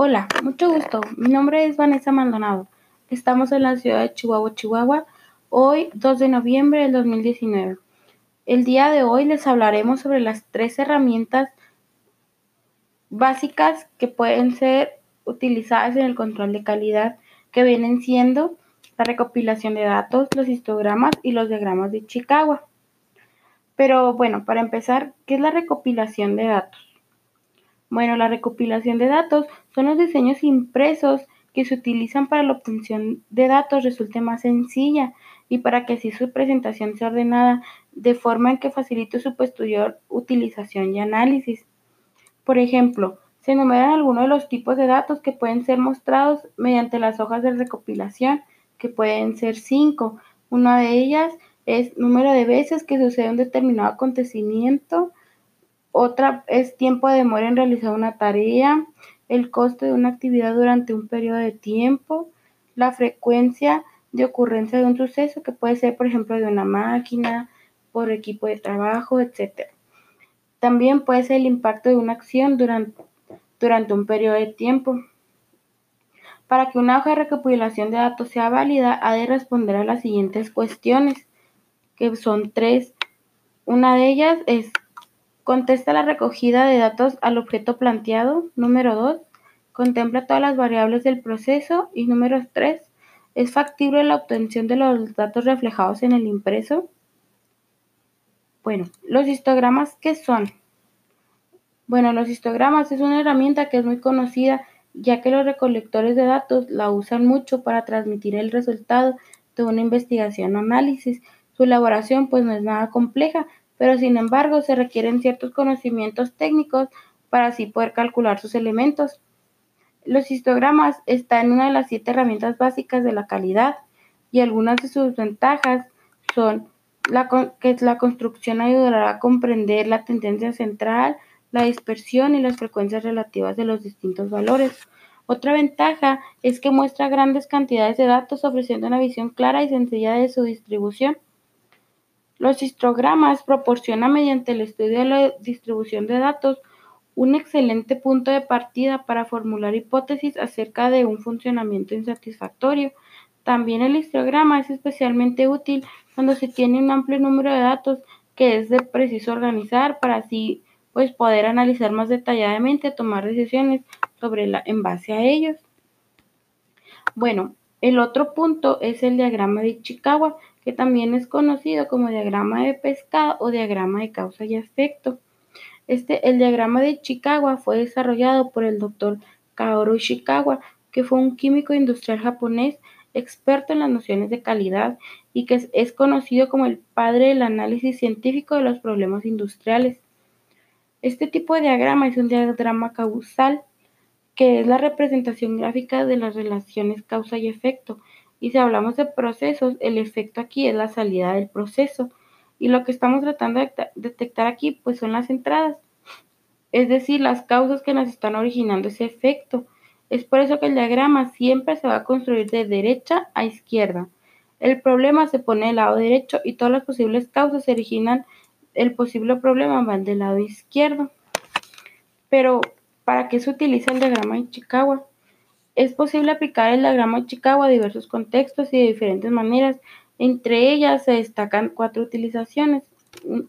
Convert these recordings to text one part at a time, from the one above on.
Hola, mucho gusto. Mi nombre es Vanessa Maldonado. Estamos en la ciudad de Chihuahua, Chihuahua, hoy 2 de noviembre del 2019. El día de hoy les hablaremos sobre las tres herramientas básicas que pueden ser utilizadas en el control de calidad, que vienen siendo la recopilación de datos, los histogramas y los diagramas de Chicago. Pero bueno, para empezar, ¿qué es la recopilación de datos? Bueno, la recopilación de datos son los diseños impresos que se utilizan para la obtención de datos resulte más sencilla y para que así su presentación sea ordenada de forma en que facilite su posterior utilización y análisis. Por ejemplo, se enumeran algunos de los tipos de datos que pueden ser mostrados mediante las hojas de recopilación, que pueden ser cinco. Una de ellas es número de veces que sucede un determinado acontecimiento, otra es tiempo de demora en realizar una tarea, el coste de una actividad durante un periodo de tiempo, la frecuencia de ocurrencia de un suceso, que puede ser, por ejemplo, de una máquina, por equipo de trabajo, etc. También puede ser el impacto de una acción durante, durante un periodo de tiempo. Para que una hoja de recopilación de datos sea válida, ha de responder a las siguientes cuestiones, que son tres. Una de ellas es Contesta la recogida de datos al objeto planteado. Número 2. Contempla todas las variables del proceso. Y número 3. ¿Es factible la obtención de los datos reflejados en el impreso? Bueno, los histogramas, ¿qué son? Bueno, los histogramas es una herramienta que es muy conocida ya que los recolectores de datos la usan mucho para transmitir el resultado de una investigación o análisis. Su elaboración pues no es nada compleja, pero sin embargo se requieren ciertos conocimientos técnicos para así poder calcular sus elementos. Los histogramas están en una de las siete herramientas básicas de la calidad y algunas de sus ventajas son la, que la construcción ayudará a comprender la tendencia central, la dispersión y las frecuencias relativas de los distintos valores. Otra ventaja es que muestra grandes cantidades de datos ofreciendo una visión clara y sencilla de su distribución. Los histogramas proporcionan mediante el estudio de la distribución de datos un excelente punto de partida para formular hipótesis acerca de un funcionamiento insatisfactorio. También el histograma es especialmente útil cuando se tiene un amplio número de datos que es de preciso organizar para así pues poder analizar más detalladamente, tomar decisiones sobre la, en base a ellos. Bueno, el otro punto es el diagrama de Chicago, que también es conocido como diagrama de pescado o diagrama de causa y efecto. Este, el diagrama de Chicago fue desarrollado por el doctor Kaoru Ishikawa, que fue un químico industrial japonés experto en las nociones de calidad y que es conocido como el padre del análisis científico de los problemas industriales. Este tipo de diagrama es un diagrama causal que es la representación gráfica de las relaciones causa y efecto. Y si hablamos de procesos, el efecto aquí es la salida del proceso. Y lo que estamos tratando de detectar aquí, pues son las entradas. Es decir, las causas que nos están originando ese efecto. Es por eso que el diagrama siempre se va a construir de derecha a izquierda. El problema se pone del lado derecho y todas las posibles causas se originan, el posible problema va del lado izquierdo. Pero ¿Para qué se utiliza el diagrama de Chicago? Es posible aplicar el diagrama de Chicago a diversos contextos y de diferentes maneras. Entre ellas se destacan cuatro utilizaciones.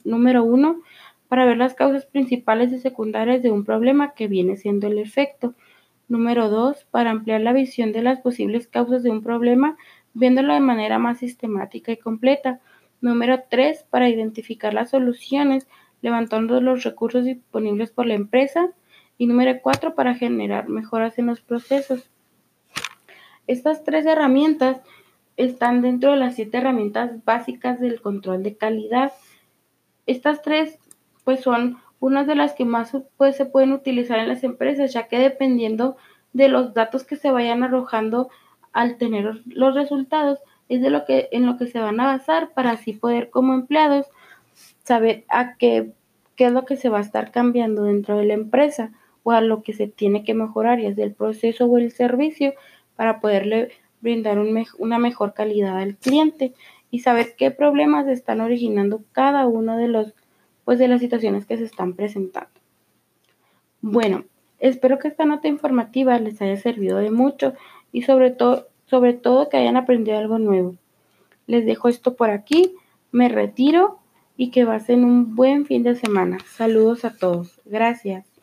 Número uno, para ver las causas principales y secundarias de un problema que viene siendo el efecto. Número dos, para ampliar la visión de las posibles causas de un problema, viéndolo de manera más sistemática y completa. Número tres, para identificar las soluciones, levantando los recursos disponibles por la empresa. Y número cuatro, para generar mejoras en los procesos. Estas tres herramientas están dentro de las siete herramientas básicas del control de calidad. Estas tres, pues son unas de las que más pues, se pueden utilizar en las empresas, ya que dependiendo de los datos que se vayan arrojando al tener los resultados, es de lo que en lo que se van a basar para así poder como empleados saber a qué, qué es lo que se va a estar cambiando dentro de la empresa a lo que se tiene que mejorar, ya sea el proceso o el servicio, para poderle brindar una mejor calidad al cliente y saber qué problemas están originando cada uno de los pues de las situaciones que se están presentando. Bueno, Espero que esta nota informativa les haya servido de mucho y sobre todo, sobre todo que hayan aprendido algo nuevo. Les dejo esto por aquí, me retiro y que pasen un buen fin de semana. Saludos a todos. Gracias.